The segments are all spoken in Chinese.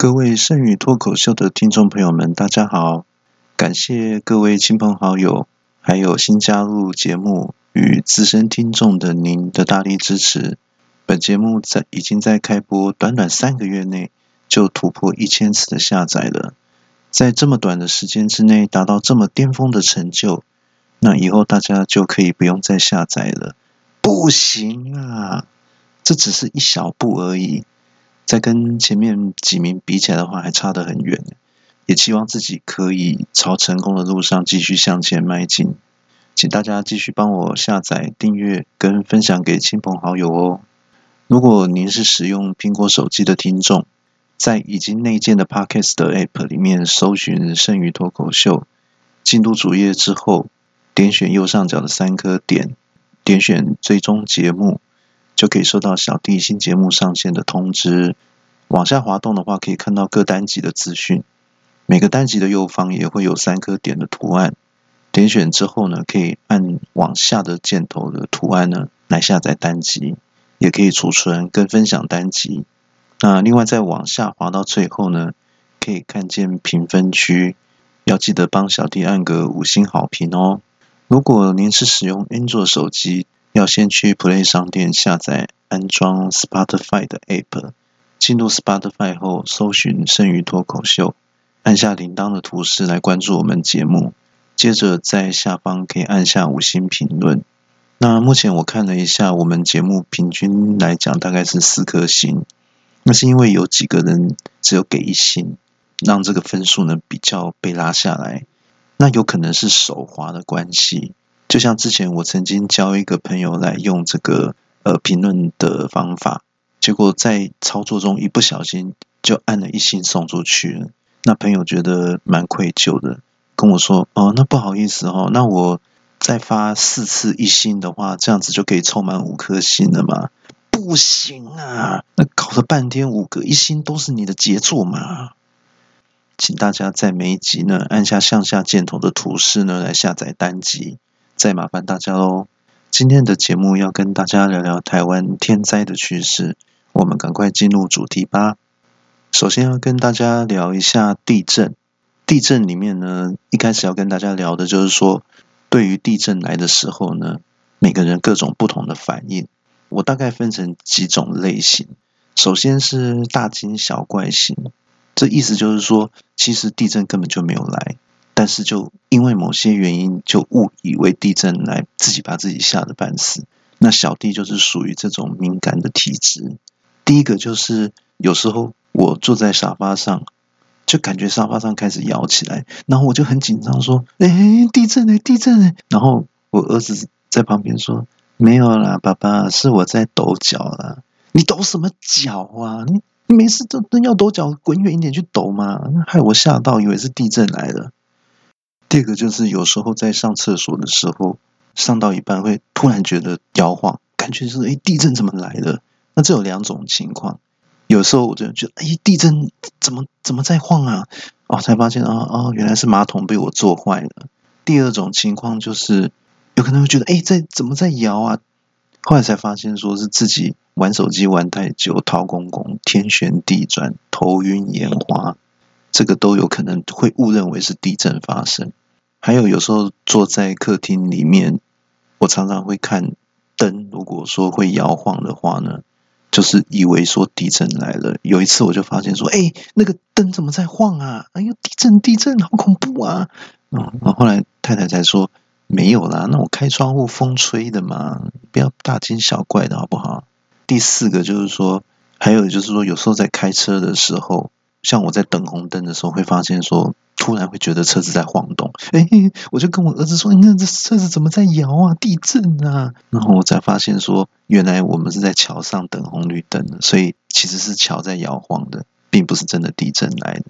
各位剩余脱口秀的听众朋友们，大家好！感谢各位亲朋好友，还有新加入节目与资深听众的您的大力支持。本节目在已经在开播短短三个月内就突破一千次的下载了，在这么短的时间之内达到这么巅峰的成就，那以后大家就可以不用再下载了。不行啊，这只是一小步而已。再跟前面几名比起来的话，还差得很远。也期望自己可以朝成功的路上继续向前迈进。请大家继续帮我下载、订阅跟分享给亲朋好友哦。如果您是使用苹果手机的听众，在已经内建的 Podcast 的 App 里面搜寻“剩余脱口秀”，进入主页之后，点选右上角的三颗点，点选追踪节目。就可以收到小弟新节目上线的通知。往下滑动的话，可以看到各单集的资讯。每个单集的右方也会有三颗点的图案。点选之后呢，可以按往下的箭头的图案呢来下载单集，也可以储存跟分享单集。那另外再往下滑到最后呢，可以看见评分区，要记得帮小弟按个五星好评哦。如果您是使用安卓手机，要先去 Play 商店下载安装 Spotify 的 App，进入 Spotify 后搜寻“剩余脱口秀”，按下铃铛的图示来关注我们节目。接着在下方可以按下五星评论。那目前我看了一下，我们节目平均来讲大概是四颗星。那是因为有几个人只有给一星，让这个分数呢比较被拉下来。那有可能是手滑的关系。就像之前我曾经教一个朋友来用这个呃评论的方法，结果在操作中一不小心就按了一星送出去了。那朋友觉得蛮愧疚的，跟我说：“哦，那不好意思哦，那我再发四次一星的话，这样子就可以凑满五颗星了吗？”不行啊，那搞了半天五个一星都是你的杰作嘛！请大家在每一集呢按下向下箭头的图示呢来下载单集。再麻烦大家喽！今天的节目要跟大家聊聊台湾天灾的趋势，我们赶快进入主题吧。首先要跟大家聊一下地震。地震里面呢，一开始要跟大家聊的就是说，对于地震来的时候呢，每个人各种不同的反应。我大概分成几种类型。首先是大惊小怪型，这意思就是说，其实地震根本就没有来。但是就因为某些原因，就误以为地震来，自己把自己吓得半死。那小弟就是属于这种敏感的体质。第一个就是有时候我坐在沙发上，就感觉沙发上开始摇起来，然后我就很紧张，说：“哎，地震哎，地震哎！”然后我儿子在旁边说：“没有啦，爸爸，是我在抖脚啦。”你抖什么脚啊？你你没事都都要抖脚，滚远一点去抖嘛！害我吓到，以为是地震来了。第二个就是有时候在上厕所的时候，上到一半会突然觉得摇晃，感觉是哎地震怎么来的？那这有两种情况，有时候我就觉得哎地震怎么怎么在晃啊？哦才发现啊哦原来是马桶被我坐坏了。第二种情况就是有可能会觉得哎在怎么在摇啊？后来才发现说是自己玩手机玩太久，掏公公天旋地转，头晕眼花。这个都有可能会误认为是地震发生，还有有时候坐在客厅里面，我常常会看灯，如果说会摇晃的话呢，就是以为说地震来了。有一次我就发现说，哎，那个灯怎么在晃啊？哎呦，地震地震，好恐怖啊！然后后来太太才说没有啦，那我开窗户风吹的嘛，不要大惊小怪的好不好？第四个就是说，还有就是说，有时候在开车的时候。像我在等红灯的时候，会发现说，突然会觉得车子在晃动，哎，我就跟我儿子说：“你看这车子怎么在摇啊？地震啊！”然后我才发现说，原来我们是在桥上等红绿灯的，所以其实是桥在摇晃的，并不是真的地震来的。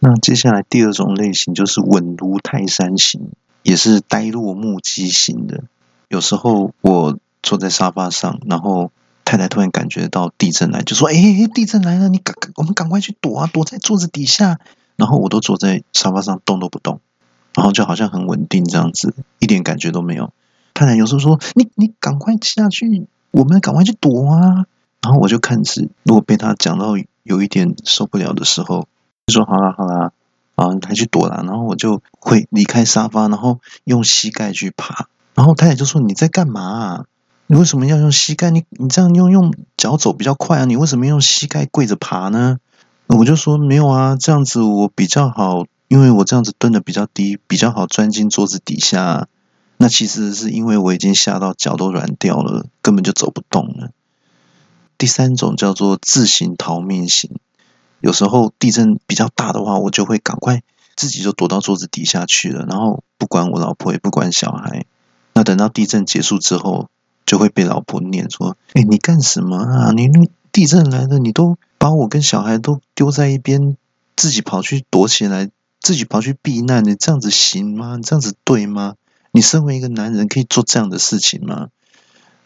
那接下来第二种类型就是稳如泰山型，也是呆若木鸡型的。有时候我坐在沙发上，然后。太太突然感觉到地震来，就说：“哎，地震来了，你赶，我们赶快去躲啊，躲在桌子底下。”然后我都坐在沙发上动都不动，然后就好像很稳定这样子，一点感觉都没有。太太有时候说：“你你赶快下去，我们赶快去躲啊！”然后我就看是，如果被他讲到有一点受不了的时候，就说好啦好啦，啊，你还去躲啦。然后我就会离开沙发，然后用膝盖去爬。然后太太就说：“你在干嘛啊？你为什么要用膝盖？你你这样用用脚走比较快啊，你为什么用膝盖跪着爬呢？”我就说：“没有啊，这样子我比较好，因为我这样子蹲的比较低，比较好钻进桌子底下。那其实是因为我已经吓到脚都软掉了，根本就走不动了。”第三种叫做自行逃命型，有时候地震比较大的话，我就会赶快自己就躲到桌子底下去了，然后不管我老婆也不管小孩。那等到地震结束之后，就会被老婆念说：“哎，你干什么啊？你地震来了，你都把我跟小孩都丢在一边，自己跑去躲起来，自己跑去避难，你这样子行吗？你这样子对吗？你身为一个男人，可以做这样的事情吗？”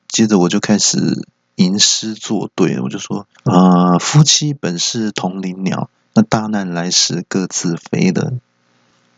接着我就开始吟诗作对，我就说：“啊，夫妻本是同林鸟，那大难来时各自飞的。”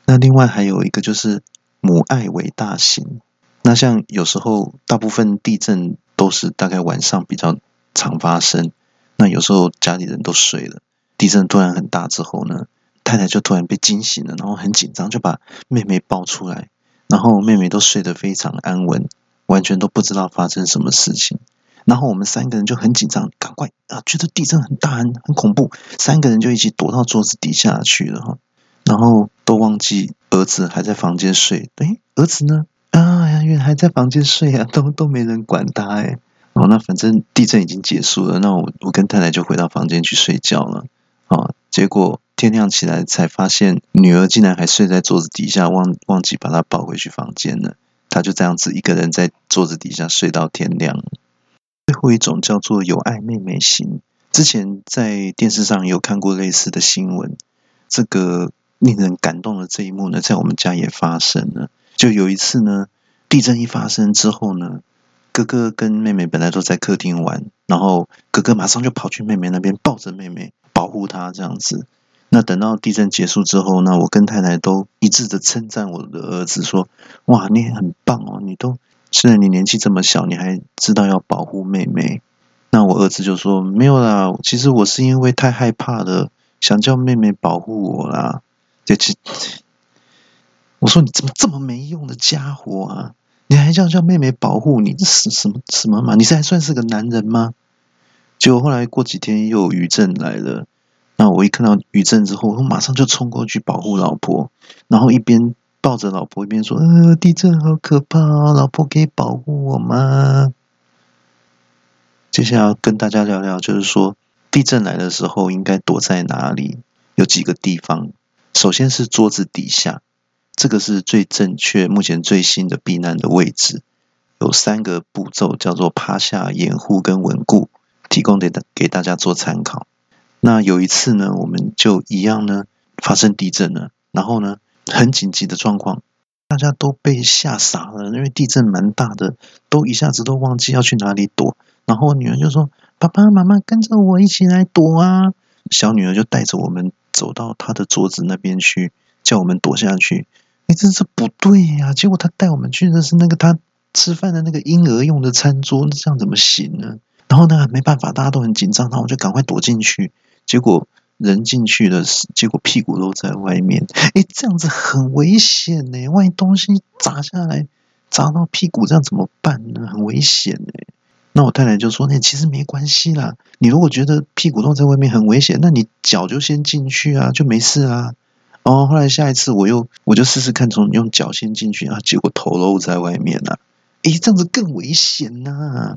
那另外还有一个就是母爱为大行。那像有时候，大部分地震都是大概晚上比较常发生。那有时候家里人都睡了，地震突然很大之后呢，太太就突然被惊醒了，然后很紧张，就把妹妹抱出来，然后妹妹都睡得非常安稳，完全都不知道发生什么事情。然后我们三个人就很紧张，赶快啊，觉得地震很大，很很恐怖，三个人就一起躲到桌子底下去了哈。然后都忘记儿子还在房间睡，诶，儿子呢？因为还在房间睡啊，都都没人管他哎。哦，那反正地震已经结束了，那我我跟太太就回到房间去睡觉了。哦，结果天亮起来才发现女儿竟然还睡在桌子底下，忘忘记把她抱回去房间了。她就这样子一个人在桌子底下睡到天亮。最后一种叫做有爱妹妹型，之前在电视上有看过类似的新闻。这个令人感动的这一幕呢，在我们家也发生了。就有一次呢，地震一发生之后呢，哥哥跟妹妹本来都在客厅玩，然后哥哥马上就跑去妹妹那边抱着妹妹，保护她这样子。那等到地震结束之后，呢我跟太太都一致的称赞我的儿子说：“哇，你很棒哦，你都虽然你年纪这么小，你还知道要保护妹妹。”那我儿子就说：“没有啦，其实我是因为太害怕了，想叫妹妹保护我啦。”就其。我说你怎么这么没用的家伙啊！你还叫叫妹妹保护你，这是什么什么嘛？你这还算是个男人吗？结果后来过几天又有余震来了，那我一看到余震之后，我马上就冲过去保护老婆，然后一边抱着老婆一边说：“呃，地震好可怕哦，老婆可以保护我吗？”接下来要跟大家聊聊，就是说地震来的时候应该躲在哪里？有几个地方，首先是桌子底下。这个是最正确、目前最新的避难的位置，有三个步骤，叫做趴下、掩护跟稳固，提供给给大家做参考。那有一次呢，我们就一样呢发生地震了，然后呢很紧急的状况，大家都被吓傻了，因为地震蛮大的，都一下子都忘记要去哪里躲。然后女儿就说：“爸爸妈妈跟着我一起来躲啊！”小女儿就带着我们走到她的桌子那边去，叫我们躲下去。哎，真是不对呀！结果他带我们去的是那个他吃饭的那个婴儿用的餐桌，这样怎么行呢？然后呢，没办法，大家都很紧张，然后我就赶快躲进去。结果人进去了，结果屁股露在外面。哎，这样子很危险呢！万一东西砸下来，砸到屁股，这样怎么办呢？很危险呢。那我太太就说：“那其实没关系啦，你如果觉得屁股露在外面很危险，那你脚就先进去啊，就没事啊。”哦，后来下一次我又我就试试看从用脚先进去啊，结果头露在外面了，诶，这样子更危险呐。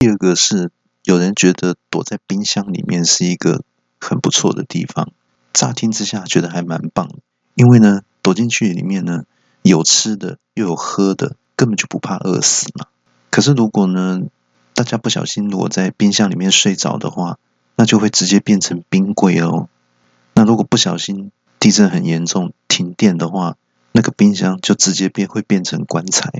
第二个是有人觉得躲在冰箱里面是一个很不错的地方，乍听之下觉得还蛮棒，因为呢躲进去里面呢有吃的又有喝的，根本就不怕饿死嘛。可是如果呢大家不小心如果在冰箱里面睡着的话，那就会直接变成冰柜哦。那如果不小心，地震很严重，停电的话，那个冰箱就直接变会变成棺材。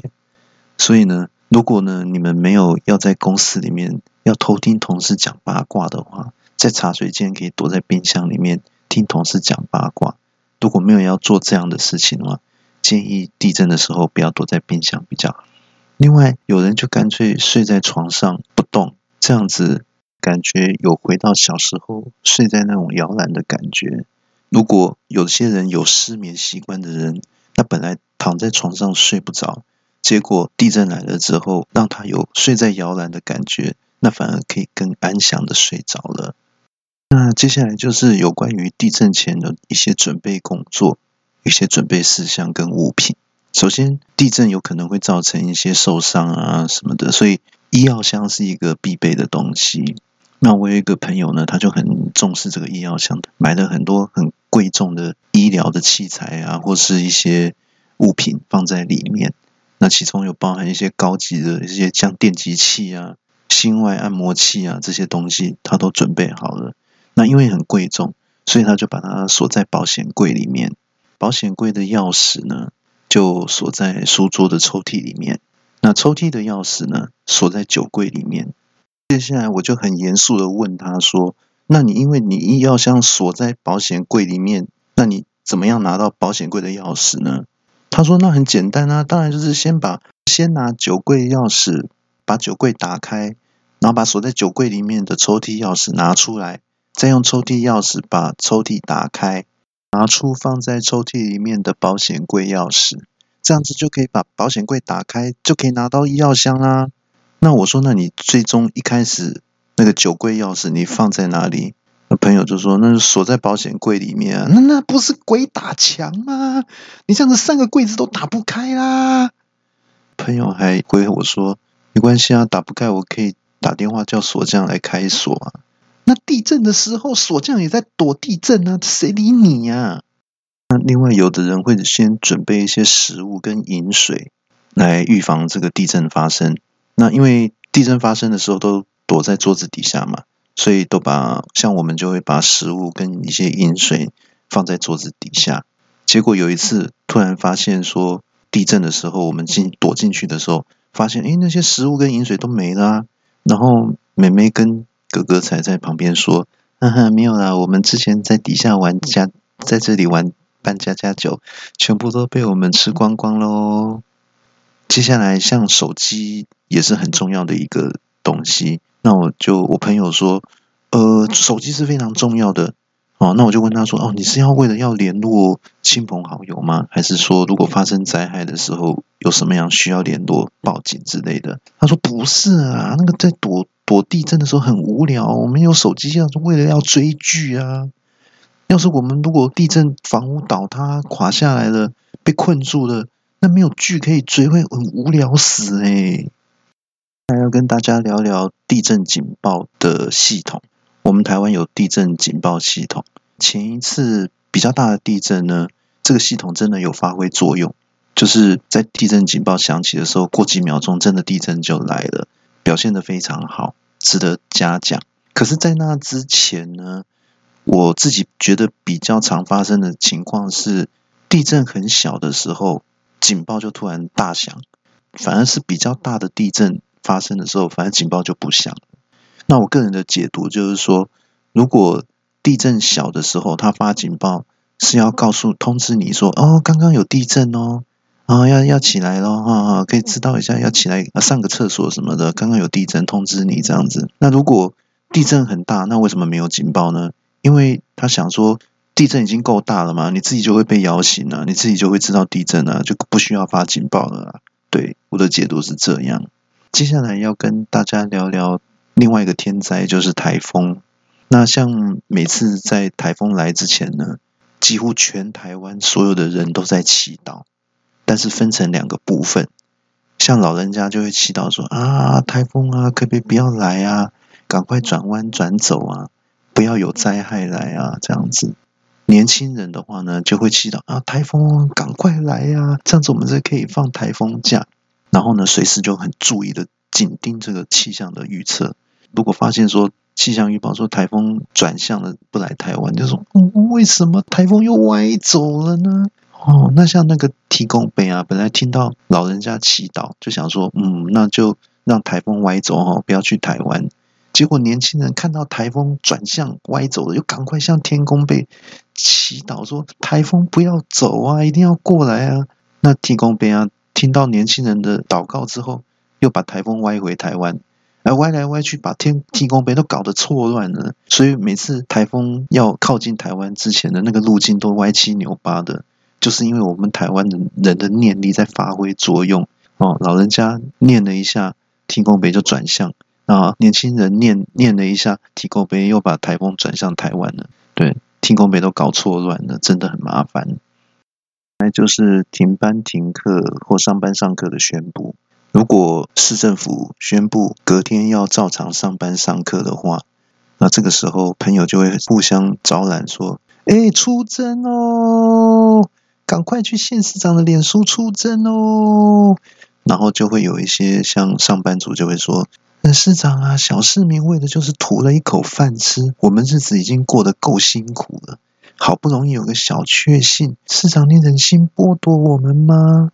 所以呢，如果呢你们没有要在公司里面要偷听同事讲八卦的话，在茶水间可以躲在冰箱里面听同事讲八卦。如果没有要做这样的事情的话，建议地震的时候不要躲在冰箱比较好。另外，有人就干脆睡在床上不动，这样子感觉有回到小时候睡在那种摇篮的感觉。如果有些人有失眠习惯的人，他本来躺在床上睡不着，结果地震来了之后，让他有睡在摇篮的感觉，那反而可以更安详的睡着了。那接下来就是有关于地震前的一些准备工作，一些准备事项跟物品。首先，地震有可能会造成一些受伤啊什么的，所以医药箱是一个必备的东西。那我有一个朋友呢，他就很重视这个医药箱，买了很多很贵重的医疗的器材啊，或是一些物品放在里面。那其中有包含一些高级的一些像电击器啊、心外按摩器啊这些东西，他都准备好了。那因为很贵重，所以他就把它锁在保险柜里面。保险柜的钥匙呢？就锁在书桌的抽屉里面。那抽屉的钥匙呢？锁在酒柜里面。接下来我就很严肃的问他说：“那你因为你医药箱锁在保险柜里面，那你怎么样拿到保险柜的钥匙呢？”他说：“那很简单啊，当然就是先把先拿酒柜钥匙，把酒柜打开，然后把锁在酒柜里面的抽屉钥匙拿出来，再用抽屉钥匙把抽屉打开。”拿出放在抽屉里面的保险柜钥匙，这样子就可以把保险柜打开，就可以拿到医药箱啦。那我说，那你最终一开始那个酒柜钥匙你放在哪里？那朋友就说，那是锁在保险柜里面啊。那那不是鬼打墙吗？你这样子三个柜子都打不开啦。朋友还回我说，没关系啊，打不开我可以打电话叫锁匠来开锁啊。那地震的时候，锁匠也在躲地震啊，谁理你呀？那另外，有的人会先准备一些食物跟饮水来预防这个地震发生。那因为地震发生的时候都躲在桌子底下嘛，所以都把像我们就会把食物跟一些饮水放在桌子底下。结果有一次突然发现说，地震的时候我们进躲进去的时候，发现诶那些食物跟饮水都没了。然后妹妹跟哥哥才在旁边说：“哈哈，没有啦，我们之前在底下玩家，在这里玩扮家家酒，全部都被我们吃光光喽。接下来，像手机也是很重要的一个东西。那我就我朋友说，呃，手机是非常重要的。哦，那我就问他说，哦，你是要为了要联络亲朋好友吗？还是说，如果发生灾害的时候，有什么样需要联络、报警之类的？他说不是啊，那个在躲。”躲地震的时候很无聊，我们有手机，要是为了要追剧啊。要是我们如果地震房屋倒塌垮下来了，被困住了，那没有剧可以追，会很无聊死哎。还要跟大家聊聊地震警报的系统。我们台湾有地震警报系统。前一次比较大的地震呢，这个系统真的有发挥作用，就是在地震警报响起的时候，过几秒钟，真的地震就来了。表现的非常好，值得嘉奖。可是，在那之前呢，我自己觉得比较常发生的情况是，地震很小的时候，警报就突然大响；反而是比较大的地震发生的时候，反而警报就不响。那我个人的解读就是说，如果地震小的时候，他发警报是要告诉、通知你说，哦，刚刚有地震哦。啊，要要起来咯，哈哈，可以知道一下要起来上个厕所什么的。刚刚有地震，通知你这样子。那如果地震很大，那为什么没有警报呢？因为他想说地震已经够大了嘛，你自己就会被摇醒了，你自己就会知道地震了，就不需要发警报了。对，我的解读是这样。接下来要跟大家聊聊另外一个天灾，就是台风。那像每次在台风来之前呢，几乎全台湾所有的人都在祈祷。但是分成两个部分，像老人家就会祈祷说啊，台风啊，可不可以不要来啊？赶快转弯转走啊，不要有灾害来啊，这样子。年轻人的话呢，就会祈祷啊，台风赶快来呀，这样子我们才可以放台风假。然后呢，随时就很注意的紧盯这个气象的预测。如果发现说气象预报说台风转向了不来台湾，就说为什么台风又歪走了呢？哦，那像那个提供杯啊，本来听到老人家祈祷，就想说，嗯，那就让台风歪走哈，不要去台湾。结果年轻人看到台风转向歪走了，又赶快向天公杯祈祷说，台风不要走啊，一定要过来啊。那提供杯啊，听到年轻人的祷告之后，又把台风歪回台湾。而歪来歪去，把天天空杯都搞得错乱了。所以每次台风要靠近台湾之前的那个路径都歪七扭八的，就是因为我们台湾的人的念力在发挥作用哦。老人家念了一下天公杯就转向啊，年轻人念念了一下天空杯又把台风转向台湾了。对，天空杯都搞错乱了，真的很麻烦。那就是停班停课或上班上课的宣布。如果市政府宣布隔天要照常上班上课的话，那这个时候朋友就会互相招揽说：“哎，出征哦，赶快去县市长的脸书出征哦。”然后就会有一些像上班族就会说：“那市长啊，小市民为的就是图了一口饭吃，我们日子已经过得够辛苦了，好不容易有个小确幸，市长你忍心剥夺我们吗？”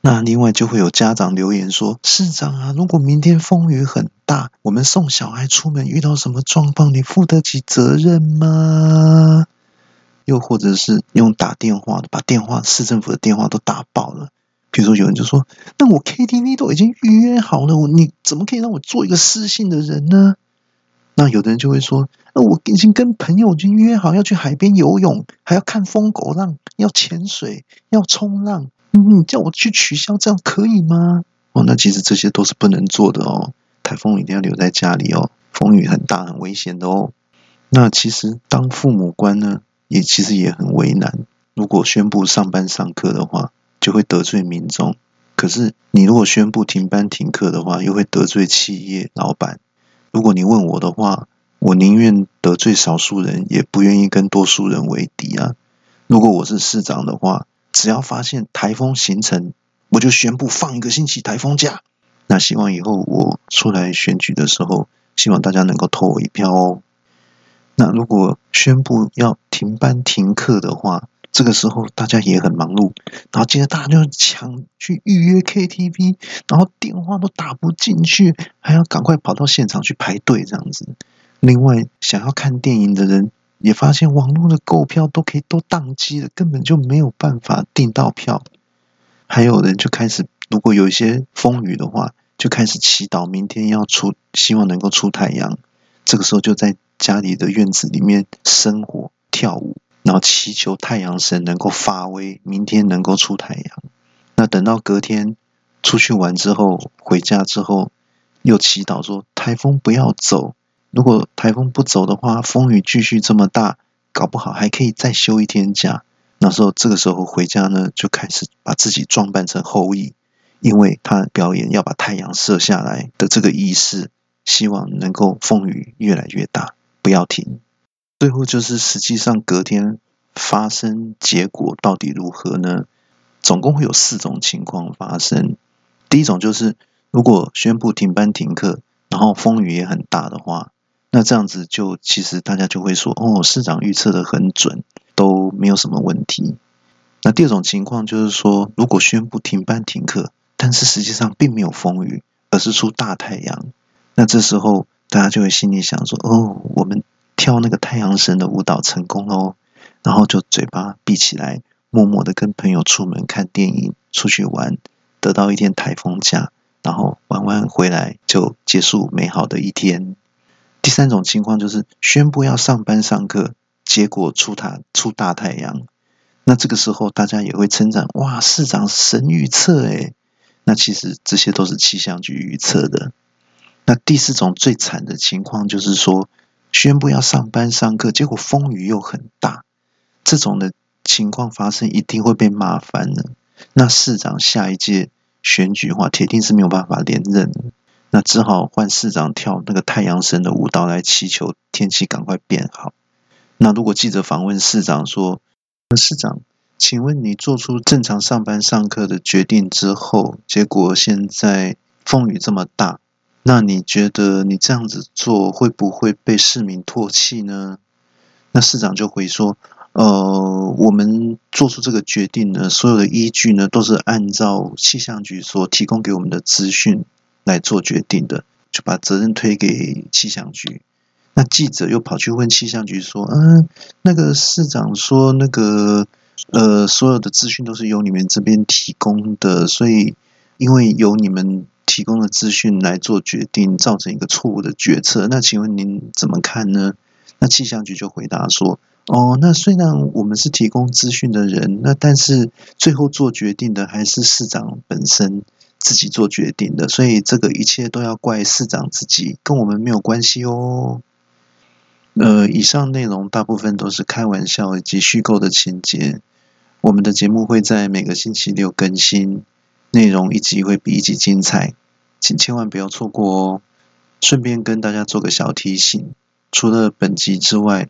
那另外就会有家长留言说：“市长啊，如果明天风雨很大，我们送小孩出门遇到什么状况，你负得起责任吗？”又或者是用打电话，把电话市政府的电话都打爆了。比如说有人就说：“那我 KTV 都已经预约好了，我你怎么可以让我做一个失信的人呢？”那有的人就会说：“那我已经跟朋友已经约好要去海边游泳，还要看风狗浪，要潜水，要冲浪。”你叫我去取消，这样可以吗？哦，那其实这些都是不能做的哦。台风一定要留在家里哦，风雨很大，很危险的哦。那其实当父母官呢，也其实也很为难。如果宣布上班上课的话，就会得罪民众；可是你如果宣布停班停课的话，又会得罪企业老板。如果你问我的话，我宁愿得罪少数人，也不愿意跟多数人为敌啊。如果我是市长的话，只要发现台风形成，我就宣布放一个星期台风假。那希望以后我出来选举的时候，希望大家能够投我一票哦。那如果宣布要停班停课的话，这个时候大家也很忙碌，然后接着大家就抢去预约 KTV，然后电话都打不进去，还要赶快跑到现场去排队这样子。另外，想要看电影的人。也发现网络的购票都可以都宕机了，根本就没有办法订到票。还有人就开始，如果有一些风雨的话，就开始祈祷明天要出，希望能够出太阳。这个时候就在家里的院子里面生火跳舞，然后祈求太阳神能够发威，明天能够出太阳。那等到隔天出去玩之后，回家之后又祈祷说台风不要走。如果台风不走的话，风雨继续这么大，搞不好还可以再休一天假。那时候，这个时候回家呢，就开始把自己装扮成后羿，因为他表演要把太阳射下来的这个仪式，希望能够风雨越来越大，不要停。最后就是实际上隔天发生结果到底如何呢？总共会有四种情况发生。第一种就是，如果宣布停班停课，然后风雨也很大的话。那这样子就其实大家就会说，哦，市长预测的很准，都没有什么问题。那第二种情况就是说，如果宣布停班停课，但是实际上并没有风雨，而是出大太阳，那这时候大家就会心里想说，哦，我们跳那个太阳神的舞蹈成功喽，然后就嘴巴闭起来，默默的跟朋友出门看电影、出去玩，得到一天台风假，然后玩完回来就结束美好的一天。第三种情况就是宣布要上班上课，结果出大出大太阳，那这个时候大家也会称赞哇，市长神预测诶。那其实这些都是气象局预测的。那第四种最惨的情况就是说，宣布要上班上课，结果风雨又很大，这种的情况发生一定会被骂翻的。那市长下一届选举的话，铁定是没有办法连任的。那只好换市长跳那个太阳神的舞蹈来祈求天气赶快变好。那如果记者访问市长说：“市长，请问你做出正常上班上课的决定之后，结果现在风雨这么大，那你觉得你这样子做会不会被市民唾弃呢？”那市长就回说：“呃，我们做出这个决定呢，所有的依据呢，都是按照气象局所提供给我们的资讯。”来做决定的，就把责任推给气象局。那记者又跑去问气象局说：“嗯，那个市长说，那个呃，所有的资讯都是由你们这边提供的，所以因为由你们提供的资讯来做决定，造成一个错误的决策。那请问您怎么看呢？那气象局就回答说：“哦，那虽然我们是提供资讯的人，那但是最后做决定的还是市长本身自己做决定的，所以这个一切都要怪市长自己，跟我们没有关系哦。”呃，以上内容大部分都是开玩笑以及虚构的情节。我们的节目会在每个星期六更新，内容一集会比一集精彩，请千万不要错过哦。顺便跟大家做个小提醒。除了本集之外，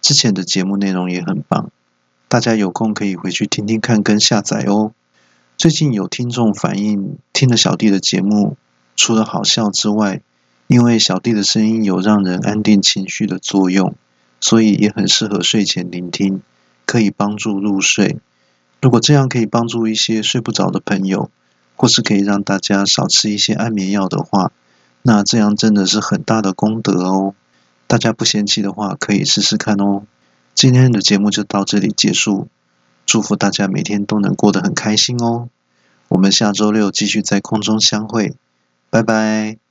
之前的节目内容也很棒，大家有空可以回去听听看跟下载哦。最近有听众反映，听了小弟的节目，除了好笑之外，因为小弟的声音有让人安定情绪的作用，所以也很适合睡前聆听，可以帮助入睡。如果这样可以帮助一些睡不着的朋友，或是可以让大家少吃一些安眠药的话，那这样真的是很大的功德哦。大家不嫌弃的话，可以试试看哦。今天的节目就到这里结束，祝福大家每天都能过得很开心哦。我们下周六继续在空中相会，拜拜。